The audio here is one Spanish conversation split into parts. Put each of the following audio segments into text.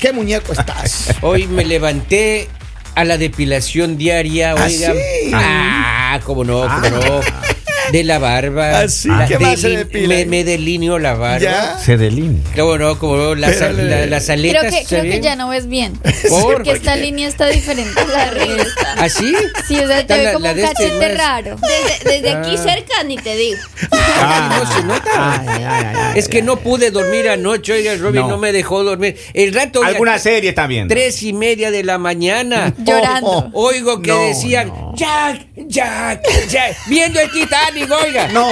¿qué muñeco estás? Hoy me levanté a la depilación diaria, ¿Ah, sí? Ah, cómo no, cómo no. De la barba. ¿Ah, sí? La- ¿Qué más se deli- depila? Me, me delineo la barba. ¿Ya? Se delinea. Cómo no, cómo no. Las, Pero le- la- las aletas. Creo que, ¿se creo que ya no ves bien. ¿Por? Porque esta línea está diferente a la de esta. ¿Así? Sí, o sea, te ve como la un de este cachete más- raro. Desde, desde aquí Ah. cerca ni te digo. Ah, no se nota. Ay, ay, ay, ay, es que no pude dormir anoche, oiga, Robin no. No. me dejó dormir. El rato, ¿Alguna serie viendo? tres y media de la mañana. Llorando. Oigo que No, decían, no. Jack, Jack, Jack, viendo el Titanic, oiga. No.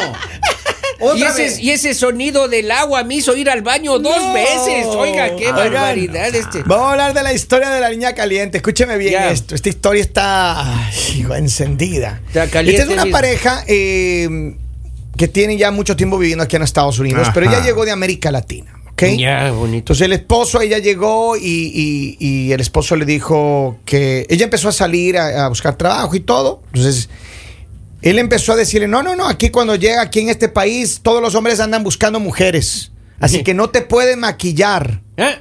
Y ese, y ese sonido del agua me hizo ir al baño dos No. veces. Oiga, qué Oigan. barbaridad este. Vamos a hablar de la historia de la niña caliente. Escúcheme bien esto. Esta historia está ay, encendida. Está caliente Esta es una pareja eh, que tiene ya mucho tiempo viviendo aquí en Estados Unidos, Ajá. pero ella llegó de América Latina. ¿ok? Ya, bonito. Entonces el esposo, ella llegó y, y- y el esposo le dijo que ella empezó a salir a, a buscar trabajo y todo. Entonces él empezó a decirle, no, no, no, aquí cuando llega aquí en este país todos los hombres andan buscando mujeres. Así que no te pueden maquillar. ¿Eh?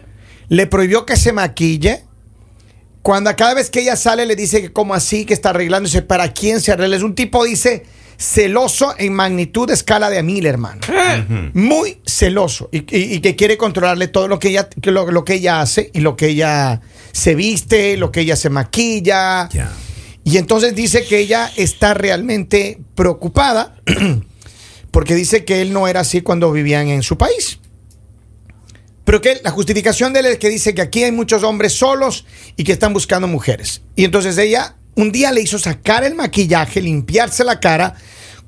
Le prohibió que se maquille. Cuando a cada vez que ella sale le dice que como así, que está arreglándose, ¿para quién se arregla? Es un tipo, dice, celoso en magnitud de escala de a mil, hermano muy celoso y, y- y que quiere controlarle todo lo que ella lo, lo que ella hace y lo que ella se viste, lo que ella se maquilla. Ya. Y entonces dice que ella está realmente preocupada porque dice que él no era así cuando vivían en su país. Pero que la justificación de él es que dice que aquí hay muchos hombres solos y que están buscando mujeres. Y entonces ella un día le hizo sacar el maquillaje, limpiarse la cara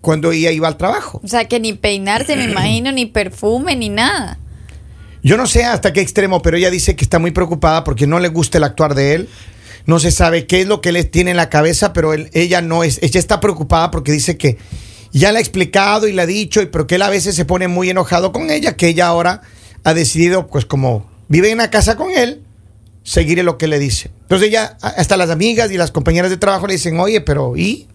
cuando ella iba al trabajo. O sea, que ni peinarse, me imagino, ni perfume, ni nada. Yo no sé hasta qué extremo, pero ella dice que está muy preocupada porque no le gusta el actuar de él. No se sabe qué es lo que le tiene en la cabeza, pero él- ella no es, ella está preocupada porque dice que ya le ha explicado y le ha dicho, y pero que él a veces se pone muy enojado con ella, que ella ahora ha decidido, pues como vive en la casa con él, seguirle lo que le dice. Entonces ella, hasta las amigas y las compañeras de trabajo le dicen, oye, pero ¿y?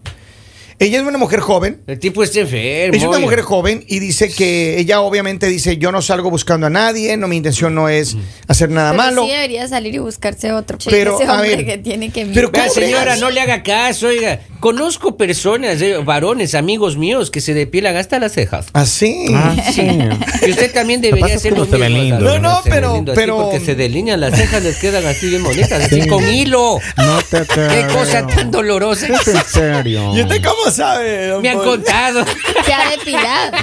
Ella es una mujer joven, El tipo está enfermo. es una mujer joven y dice que ella obviamente dice, yo no salgo buscando a nadie, no mi intención no es hacer nada Pero malo. sí debería salir y buscarse otro. porque Pero, ese a ver, que tiene que pero Vea, ¿Cómo señora, no le haga caso, oiga. Conozco personas, eh, varones, amigos míos, que se depilan hasta las cejas. Así. Ah, sí. Y usted también debería como lo mismo. Carlos, No, no, pero- pero- Porque se delinean las cejas, les quedan así bien bonitas, así con hilo. No te Qué cosa tan dolorosa. Es en serio. ¿Y usted cómo sabe? don Me han Poli? contado. Se ha depilado.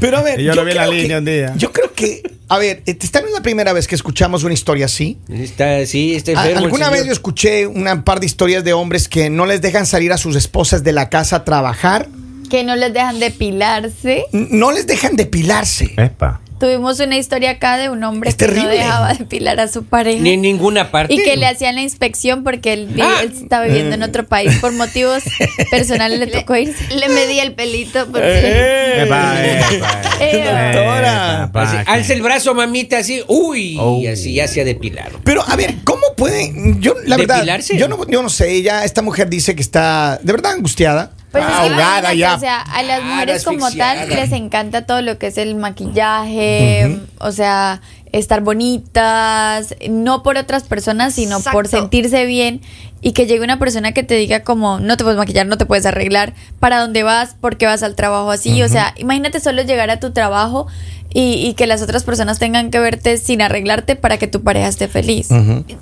Pero a ver, Y yo lo vi en la línea que- un día. Yo creo que, a ver, esta no es la primera vez que escuchamos una historia así. Está, sí, está A- enfermo. Alguna vez yo escuché una par de historias de hombres que no les dejan salir a sus esposas de la casa a trabajar, Que no les dejan depilarse. no les dejan depilarse. Epa. Tuvimos una historia acá de un hombre Es que no terrible. dejaba depilar a su pareja. Ni en ninguna parte. Y que le hacían la inspección porque él, Ah. él estaba viviendo en otro país. Por motivos personales le tocó irse. Le medí el pelito. porque- Eh. Epa, epa. Eh, doctora. Así, alza el brazo, mamita, así. Uy, Oh. y así ya se ha depilado. Pero a ver, ¿cómo pueden? Yo, la verdad, ¿Depilarse? yo no, yo no sé. Ella, esta mujer dice que está de verdad angustiada. Pues es que Ahogada imagínate, ya. O sea, a las Claro, mujeres como tal les encanta todo lo que es el maquillaje, o sea, estar bonitas, no por otras personas, sino por sentirse bien y que llegue una persona que te diga como no te puedes maquillar, no te puedes arreglar, para dónde vas, por qué vas al trabajo así, o sea, imagínate solo llegar a tu trabajo y, y que las otras personas tengan que verte sin arreglarte para que tu pareja esté feliz.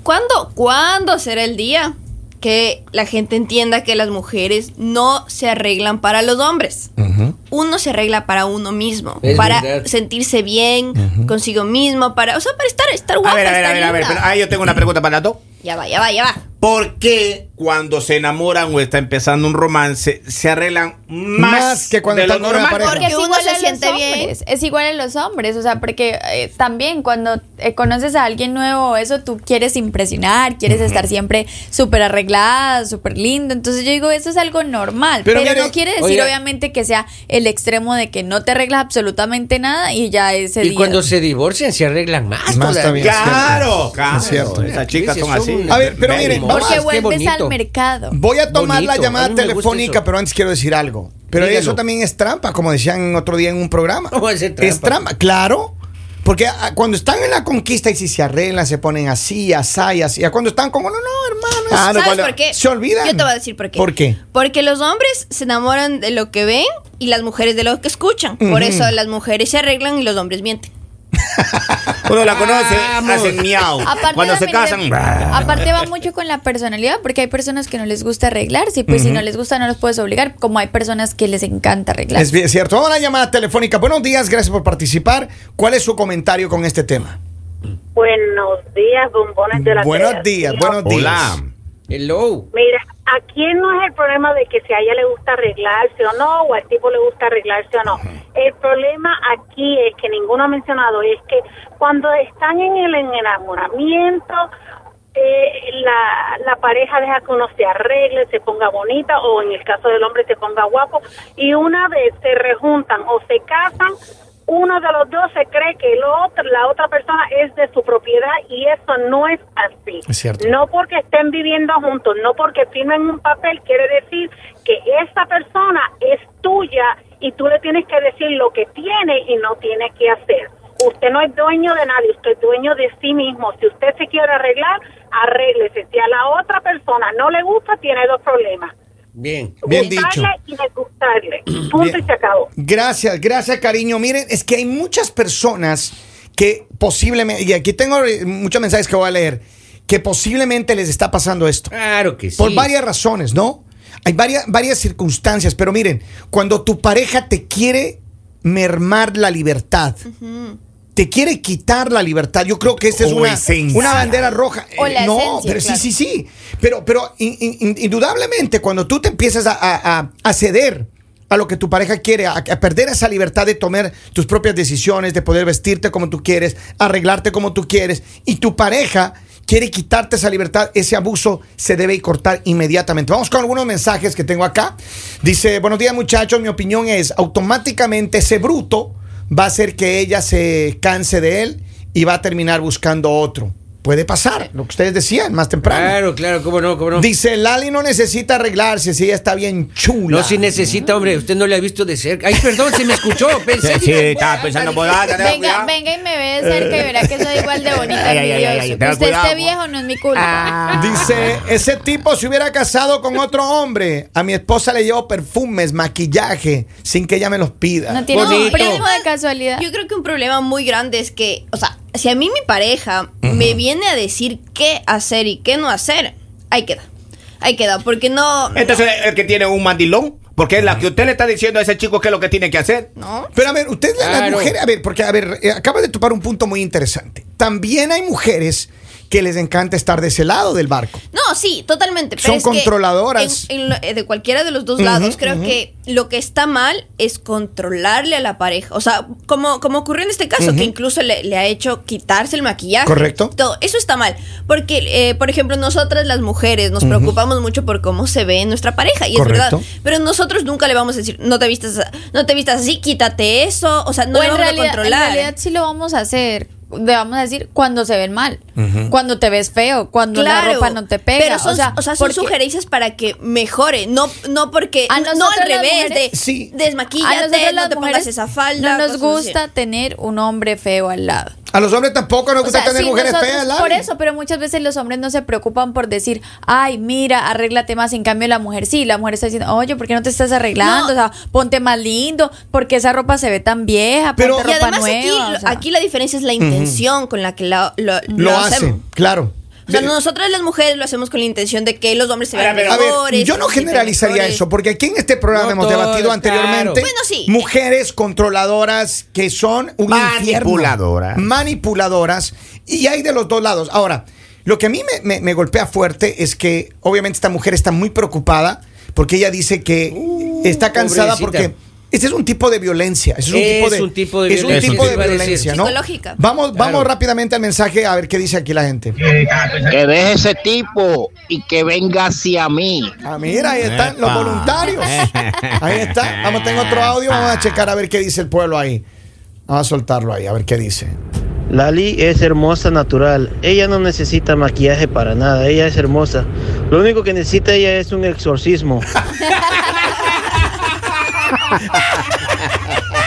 ¿Cuándo, ¿Cuándo será el día que la gente entienda que las mujeres no se arreglan para los hombres? Uno se arregla para uno mismo, Es para verdad. sentirse bien consigo mismo, para, o sea, para estar, estar guapa, A ver, a ver, a ver, a ver. Pero ahí yo tengo una pregunta para Nato. Ya va, ya va, ya va. ¿Por qué cuando se enamoran o está empezando un romance se arreglan más, Más que cuando de lo están normal? pareja. Porque es uno igual se a los siente bien. hombres, Es igual en los hombres, o sea, porque eh, también cuando eh, conoces a alguien nuevo, eso tú quieres impresionar, quieres estar siempre súper arreglada, súper lindo. Entonces yo digo, eso es algo normal, Pero pero, mire, no quiere decir oiga. obviamente que sea el extremo de que no te arreglas absolutamente nada y ya ese Y día. cuando se divorcian se arreglan más. Más todavía. también. Claro, claro. Es cierto. Esas chicas Son así. A ver, pero miren, vamos- Porque vuelves bonito. al mercado. Voy a tomar la llamada a telefónica, pero antes quiero decir algo. Pero Dígalo. eso también es trampa, como decían otro día en un programa. ¿Cómo ser trampa? Es trampa, claro. Porque ah, cuando están en la conquista y si se arreglan, se ponen así, así, y así. Cuando están como, no, no, hermano. es- Ah, ¿Sabes cuando- por qué? se olvidan. Yo te voy a decir por qué. ¿Por qué? Porque los hombres se enamoran de lo que ven y las mujeres de lo que escuchan. Por eso las mujeres se arreglan y los hombres mienten. Uno la conoce, Vamos. hacen miau. Aparte Cuando se casan. de- aparte va mucho con la personalidad, porque hay personas que no les gusta arreglarse, pues si no les gusta no los puedes obligar, como hay personas que les encanta arreglar. Es bien cierto. Vamos a la llamada telefónica. Buenos días, gracias por participar. ¿Cuál es su comentario con este tema? Buenos días, bombones de la Buenos días, buenos días. Hola. Hello. Mira, aquí no es el problema de que si a ella le gusta arreglarse o no, o al tipo le gusta arreglarse o no. El problema aquí es que ninguno ha mencionado, es que cuando están en el enamoramiento, eh, la, la pareja deja que uno se arregle, se ponga bonita, o en el caso del hombre se ponga guapo, y una vez se rejuntan o se casan, uno de los dos se cree que el otro, la otra persona es de su propiedad y eso no es así. Es cierto. No porque estén viviendo juntos, no porque firmen un papel, quiere decir que esa persona es tuya y tú le tienes que decir lo que tiene y no tiene que hacer. Usted no es dueño de nadie, usted es dueño de sí mismo. Si usted se quiere arreglar, arréglese. Si a la otra persona no le gusta, tiene dos problemas. Bien. Bien gustarle dicho. y. Punto Bien. y se acabó. Gracias, gracias, cariño. Miren, es que hay muchas personas que posiblemente, y aquí tengo eh, muchos mensajes que voy a leer, que posiblemente les está pasando esto. Claro que sí. Por varias razones, ¿no? Hay varias, varias circunstancias, pero miren, cuando tu pareja te quiere mermar la libertad, te quiere quitar la libertad, yo creo que esa es una, bandera roja. O Eh, la no, esencia, pero claro. sí, sí, sí. Pero, pero in- in- indudablemente, cuando tú te empiezas a, a- a- a ceder a lo que tu pareja quiere, a, a perder esa libertad de tomar tus propias decisiones, de poder vestirte como tú quieres, arreglarte como tú quieres, y tu pareja quiere quitarte esa libertad, ese abuso se debe cortar inmediatamente. Vamos con algunos mensajes que tengo acá. Dice, buenos días muchachos, mi opinión es, automáticamente ese bruto va a hacer que ella se canse de él y va a terminar buscando otro. Puede pasar, lo que ustedes decían más temprano. Claro, claro, cómo no, cómo no. Dice, Lali no necesita arreglarse si ella está bien chula. No, si necesita, hombre, usted no le ha visto de cerca. Ay, perdón, se me escuchó. Pensé Sí, sí, estaba pensando por ahí. Venga, venga y me ve de cerca y verá que soy igual de bonita. Ay, ay, ay, ay, usted cuidado, esté viejo no es mi culpa. Dice, ese tipo se hubiera casado con otro hombre. A mi esposa le llevo perfumes, maquillaje, sin que ella me los pida. No tiene Bonito. un primo de casualidad. Yo creo que un problema muy grande es que, o sea, si a mí mi pareja me viene a decir qué hacer y qué no hacer, ahí queda. Ahí queda, porque no. Entonces, el que tiene un mandilón, porque es la que usted le está diciendo a ese chico qué es lo que tiene que hacer. No. Pero a ver, ustedes las Claro. mujeres, a ver, porque a ver, eh, acaba de topar un punto muy interesante. También hay mujeres que les encanta estar de ese lado del barco. No, sí, totalmente. Pero Son es que controladoras. en- en lo- eh, de cualquiera de los dos lados, creo que lo que está mal es controlarle a la pareja. O sea, como, como ocurrió en este caso, que incluso le, le ha hecho quitarse el maquillaje. Correcto. Todo. Eso está mal. Porque, eh, por ejemplo, nosotras las mujeres nos preocupamos mucho por cómo se ve nuestra pareja. Y Correcto. es verdad. Pero nosotros nunca le vamos a decir, no te vistas, no te vistas así, quítate eso. O sea, no o le en vamos realidad, a controlar. en realidad sí lo vamos a hacer. Vamos a decir cuando se ven mal, cuando te ves feo, cuando la ropa no te pega. Pero son, o sea, son porque sugerencias para que mejore, no, no porque A no al revés mujeres- de Sí. a desmaquíllate, no te pongas esa falda. no nos así. gusta tener un hombre feo al lado. A los hombres tampoco nos O gusta sea, tener sí, mujeres nosotros- feas, Lali. Por eso, pero muchas veces los hombres no se preocupan por decir, ay, mira, arréglate más. En cambio, la mujer sí, la mujer está diciendo, oye, ¿por qué no te estás arreglando? No. O sea, ponte más lindo, porque esa ropa se ve tan vieja, Pero- ponte Y ropa además aquí, nueva. o sea. aquí la diferencia es la intención con la que la- lo, Lo hace, hacemos. claro. O sea, De- nosotras las mujeres lo hacemos con la intención de que los hombres se vean A ver, A ver, mejores. yo no generalizaría eso, porque aquí en este programa No hemos debatido anteriormente claro. Bueno, sí. mujeres controladoras que son un Manipuladoras. infierno. manipuladoras y hay de los dos lados. Ahora, lo que a mí me, me- me golpea fuerte es que obviamente esta mujer está muy preocupada porque ella dice que está cansada pobrecita. porque este es un tipo de violencia. Es un, Es tipo, de, un tipo de es un violencia, tipo de violencia, ¿no? Psicológica. Vamos, Claro. vamos rápidamente al mensaje a ver qué dice aquí la gente. Que deje ese tipo y que venga hacia mí. Ah, mira, ahí están los voluntarios. Ahí está. Vamos, tengo otro audio. Vamos a checar a ver qué dice el pueblo ahí. Vamos a soltarlo ahí, a ver qué dice. Lali es hermosa natural. Ella no necesita maquillaje para nada. Ella es hermosa. Lo único que necesita ella es un exorcismo.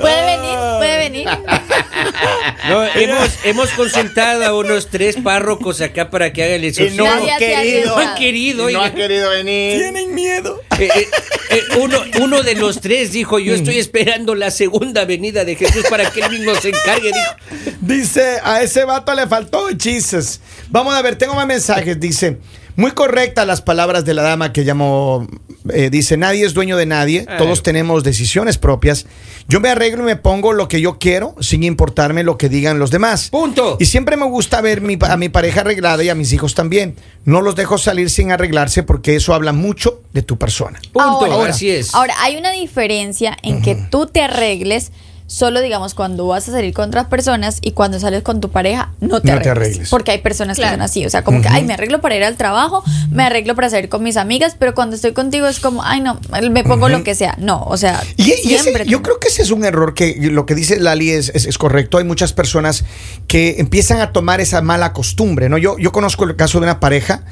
Puede venir, puede venir. hemos, hemos consultado a unos tres párrocos acá para que hagan el Y no han querido. No han querido. No han querido venir. Tienen miedo. Eh, eh, eh, uno, uno de los tres dijo, yo estoy esperando la segunda venida de Jesús para que él mismo se encargue. Dijo, Dice, a ese vato le faltó Jesus. Vamos a ver, tengo más mensajes. Dice, muy correctas las palabras de la dama que llamó. Eh, dice, nadie es dueño de nadie, Ay. todos tenemos decisiones propias. Yo me arreglo y me pongo lo que yo quiero sin importarme lo que digan los demás. Punto. Y siempre me gusta ver mi- a mi pareja arreglada y a mis hijos también. No los dejo salir sin arreglarse porque eso habla mucho de tu persona. punto, Ahora, así es. Ahora, hay una diferencia en que tú te arregles solo, digamos, cuando vas a salir con otras personas y cuando sales con tu pareja, no te, No te arregles. Porque hay personas que son así. O sea, como que, ay, me arreglo para ir al trabajo, me arreglo para salir con mis amigas, pero cuando estoy contigo es como, ay, no, me pongo lo que sea. No, o sea, Y, y ese- siempre. yo te- creo que ese es un error que lo que dice Lali es, es- es correcto. Hay muchas personas que empiezan a tomar esa mala costumbre, ¿no? Yo, yo conozco el caso de una pareja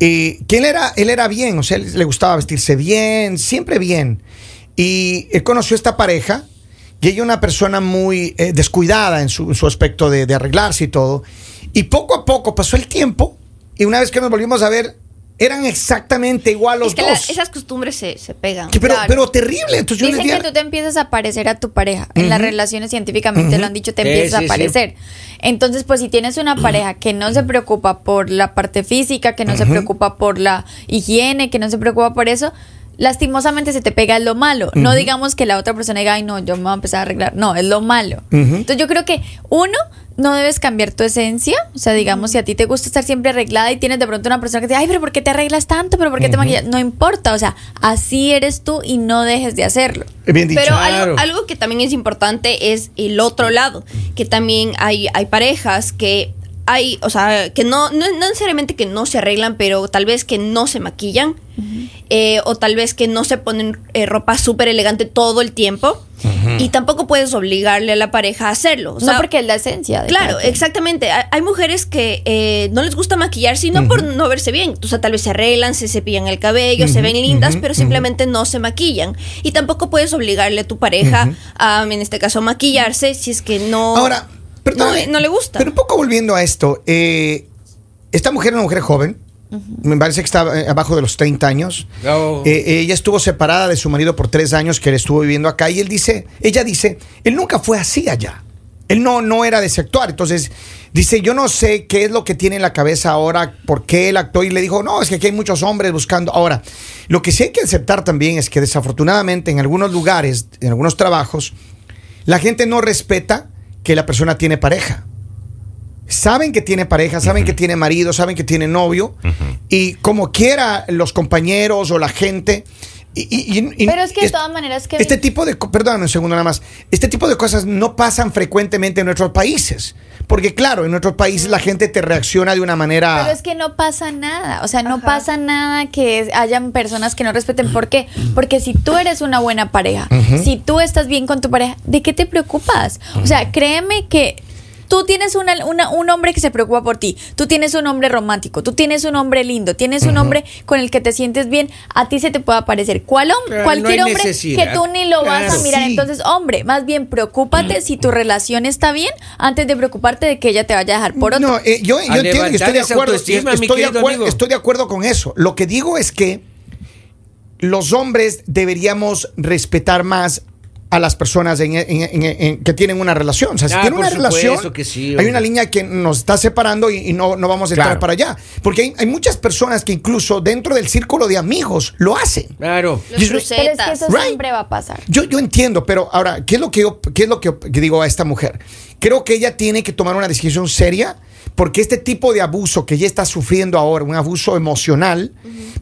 eh, que él era, él era bien, o sea, él le gustaba vestirse bien, siempre bien. Y él conoció esta pareja y ella una persona muy eh, descuidada en su, en su aspecto de, de arreglarse y todo. Y poco a poco pasó el tiempo y una vez que nos volvimos a ver, eran exactamente igual los es que la- dos. esas costumbres se, se pegan. Que pero, Claro. pero terrible. Entonces yo Dicen decía- que tú te empiezas a parecer a tu pareja. En las relaciones científicamente lo han dicho, te empiezas sí, a parecer. Entonces, pues si tienes una pareja que no se preocupa por la parte física, que no se preocupa por la higiene, que no se preocupa por eso, lastimosamente se te pega lo malo. No digamos que la otra persona diga, ay, no, yo me voy a empezar a arreglar. No, es lo malo. Entonces yo creo que uno, no debes cambiar tu esencia. O sea, digamos, si a ti te gusta estar siempre arreglada y tienes de pronto una persona que te dice, ay, pero ¿por qué te arreglas tanto? ¿Pero por qué te maquillas? No importa. O sea, así eres tú y no dejes de hacerlo. Bien dicho. Pero Claro. algo, algo que también es importante es el otro lado, que también hay, hay parejas que hay, o sea, que no, no, no necesariamente que no se arreglan, pero tal vez que no se maquillan, eh, o tal vez que no se ponen eh, ropa súper elegante todo el tiempo, y tampoco puedes obligarle a la pareja a hacerlo. O sea, no porque es la esencia. de Claro, exactamente. Hay hay mujeres que eh, no les gusta maquillarse y no por no verse bien. O sea, tal vez se arreglan, se cepillan el cabello, se ven lindas, pero simplemente no se maquillan. Y tampoco puedes obligarle a tu pareja a, en este caso, maquillarse si es que no, Ahora, no, no le gusta. Pero un poco volviendo a esto, eh, esta mujer es una mujer joven, me parece que está eh, abajo de los 30 años. Oh. Eh, ella estuvo separada de su marido por tres años que él estuvo viviendo acá y él dice, ella dice, él nunca fue así allá. Él no, no era de ese actuar. Entonces, dice, yo no sé qué es lo que tiene en la cabeza ahora, por qué él actuó. Y le dijo, no, es que aquí hay muchos hombres buscando. Ahora, lo que sí hay que aceptar también es que desafortunadamente en algunos lugares, en algunos trabajos, la gente no respeta que la persona tiene pareja. Saben que tiene pareja, saben que tiene marido, saben que tiene novio, y como quiera los compañeros o la gente. Y- y- Pero es que de todas maneras que... Este tipo de. Perdóname un segundo nada más. Este tipo de cosas no pasan frecuentemente en nuestros países. Porque, claro, en nuestros países la gente te reacciona de una manera. Pero es que no pasa nada, o sea, no Ajá. pasa nada que hayan personas que no respeten. ¿Por qué? Porque si tú eres una buena pareja, si tú estás bien con tu pareja, ¿de qué te preocupas? O sea, créeme que tú tienes una, una- un hombre que se preocupa por ti, tú tienes un hombre romántico, tú tienes un hombre lindo, tienes un hombre con el que te sientes bien, a ti se te puede aparecer. ¿Cuál hombre? Claro, Cualquier no hombre que tú ni lo vas a mirar. Sí. Entonces, hombre, más bien preocúpate si tu relación está bien antes de preocuparte de que ella te vaya a dejar por otro. No, eh, yo, yo entiendo y estoy de acuerdo. estoy, de acuerdo amigo. estoy de acuerdo con eso. Lo que digo es que los hombres deberíamos respetar más a las personas en- en- en- en- que tienen una relación. O sea, si Ah, tienen por una relación, que sí, hay una línea que nos está separando y, y no, no vamos a entrar Claro. para allá. Porque hay, hay muchas personas que incluso dentro del círculo de amigos lo hacen. Claro. Los Pero es que eso Right. siempre va a pasar. Yo, yo entiendo, pero ahora, ¿qué es lo que yo, qué es lo que, que digo a esta mujer? Creo que ella tiene que tomar una decisión seria porque este tipo de abuso que ella está sufriendo ahora, un abuso emocional,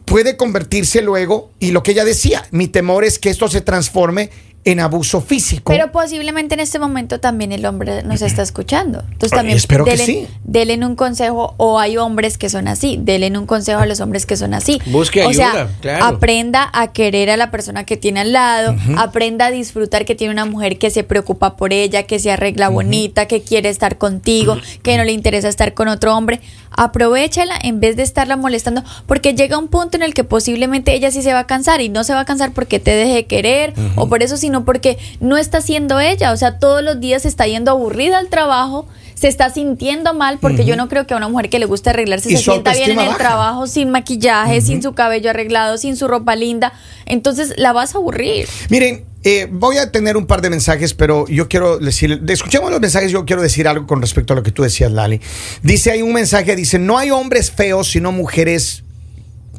puede convertirse luego, y lo que ella decía, mi temor es que esto se transforme en abuso físico. Pero posiblemente en este momento también el hombre nos está escuchando. Entonces también espero que sí. denle un consejo, o hay hombres que son así, denle un consejo a los hombres que son así. Busque o sea, ayuda, claro. aprenda a querer a la persona que tiene al lado, aprenda a disfrutar que tiene una mujer que se preocupa por ella, que se arregla bonita, que quiere estar contigo, que no le interesa estar con otro hombre. Aprovechala en vez de estarla molestando, porque llega un punto en el que posiblemente ella sí se va a cansar y no se va a cansar porque te deje de querer o por eso, sino sino porque no está siendo ella. O sea, todos los días se está yendo aburrida al trabajo, se está sintiendo mal, porque yo no creo que a una mujer que le guste arreglarse se sienta bien en el baja. trabajo sin maquillaje, sin su cabello arreglado, sin su ropa linda. Entonces la vas a aburrir. Miren, eh, voy a tener un par de mensajes, pero yo quiero decir, escuchemos los mensajes, yo quiero decir algo con respecto a lo que tú decías, Lali. Dice, hay un mensaje, dice, no hay hombres feos, sino mujeres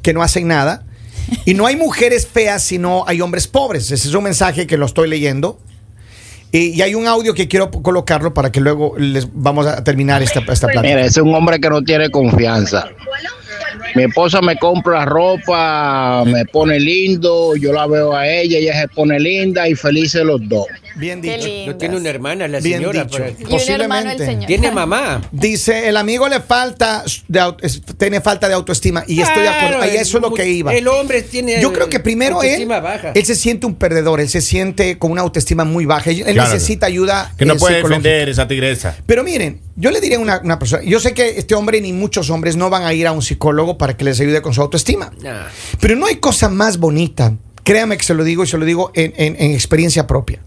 que no hacen nada. Y no hay mujeres feas, sino hay hombres pobres. Ese es un mensaje que lo estoy leyendo. Y, y hay un audio que quiero colocarlo para que luego les vamos a terminar esta, esta plática. Mira, es un hombre que no tiene confianza. Mi esposa me compra ropa, me pone lindo, yo la veo a ella, ella se pone linda y felices los dos. Bien dicho. No tiene una hermana, la Bien señora. dicho. para- Y un hermano del Posiblemente. señor. Tiene mamá. Dice, el amigo le falta, de, tiene falta de autoestima. Y estoy de acuerdo. Ahí el eso es lo que iba. El hombre tiene. Yo creo que primero él, baja. él se siente un perdedor, él se siente con una autoestima muy baja. Él Claro. necesita ayuda. Que no eh, puede defender esa tigresa. Pero miren, yo le diría a una, una persona, yo sé que este hombre ni muchos hombres no van a ir a un psicólogo para que les ayude con su autoestima. Nah. Pero no hay cosa más bonita, créame que se lo digo y se lo digo en, en- en experiencia propia.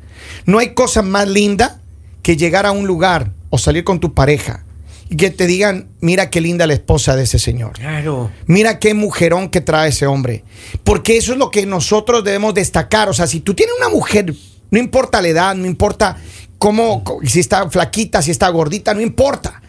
No hay cosa más linda que llegar a un lugar o salir con tu pareja y que te digan, mira qué linda la esposa de ese señor. Claro. Mira qué mujerón que trae ese hombre. Porque eso es lo que nosotros debemos destacar. O sea, si tú tienes una mujer, no importa la edad, no importa cómo, si está flaquita, si está gordita, no importa.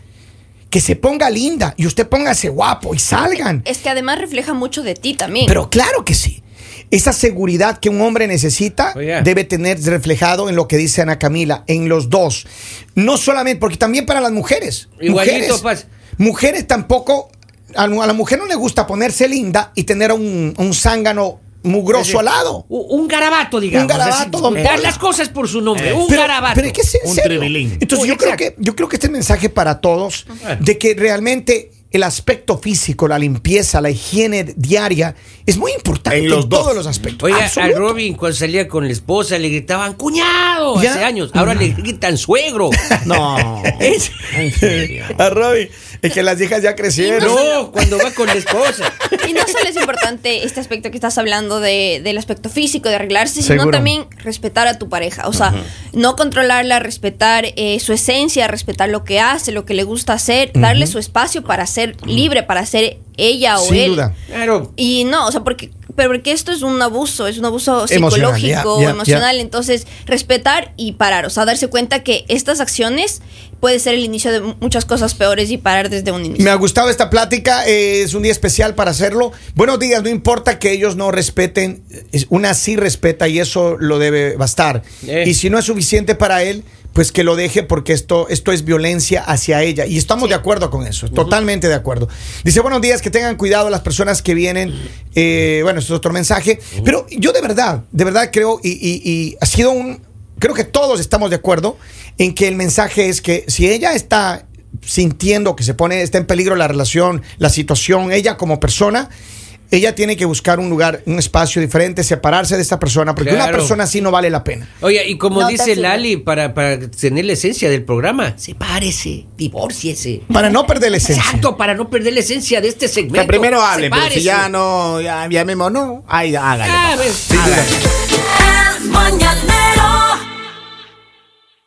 Que se ponga linda y usted póngase guapo y salgan. Es que además refleja mucho de ti también. Pero claro que sí. Esa seguridad que un hombre necesita Oiga. debe tener reflejado en lo que dice Ana Camila, en los dos. No solamente, porque también para las mujeres. Igualito, mujeres, Paz. mujeres tampoco, a, a la mujer no le gusta ponerse linda y tener un, un zángano mugroso al lado. Un garabato, digamos. Un garabato, don Dar las cosas por su nombre. Eh. Un pero, garabato. pero es que es en Un serio. Entonces Oh, yo creo, que, yo creo que este mensaje para todos de que realmente el aspecto físico, la limpieza, la higiene diaria es muy importante En en, los dos. todos los aspectos. Oiga, Absoluto. a Robin cuando salía con la esposa le gritaban cuñado ¿Ya? hace años. Ahora le gritan suegro. No. Es- A Robin, es que las hijas ya crecieron. no, cuando va con la esposa. Y no solo es importante este aspecto que estás hablando de, del aspecto físico, de arreglarse, Seguro. sino también respetar a tu pareja. O sea, no controlarla, respetar eh, su esencia, respetar lo que hace, lo que le gusta hacer, darle su espacio para ser libre, para ser ella o Sin él. duda. Claro. Y no, o sea, porque, pero porque esto es un abuso, es un abuso Emocional, psicológico, emocional. Entonces, respetar y parar. O sea, darse cuenta que estas acciones puede ser el inicio de muchas cosas peores y parar desde un inicio. Me ha gustado esta plática, eh, es un día especial para hacerlo. Buenos días, no importa que ellos no respeten, es- una sí respeta y eso lo debe bastar. Eh. Y si no es suficiente para él, pues que lo deje porque esto, esto es violencia hacia ella. Y estamos de acuerdo con eso, totalmente de acuerdo. Dice, buenos días, que tengan cuidado las personas que vienen. Eh, bueno, esto es otro mensaje. Pero yo de verdad, de verdad creo, y, y- y ha sido un... Creo que todos estamos de acuerdo en que el mensaje es que si ella está sintiendo que se pone, está en peligro la relación, la situación, ella como persona, ella tiene que buscar un lugar, un espacio diferente, separarse de esta persona, porque una persona así no vale la pena. Oye, y como No dice. Lali, para, para tener la esencia del programa, sepárese, divórciese. Para no perder la esencia. Exacto, para no perder la esencia de este O segmento. sea, primero hablen, pero si ya no, ya, ya mismo no, ahí hágale. Ah, ves. Hágale.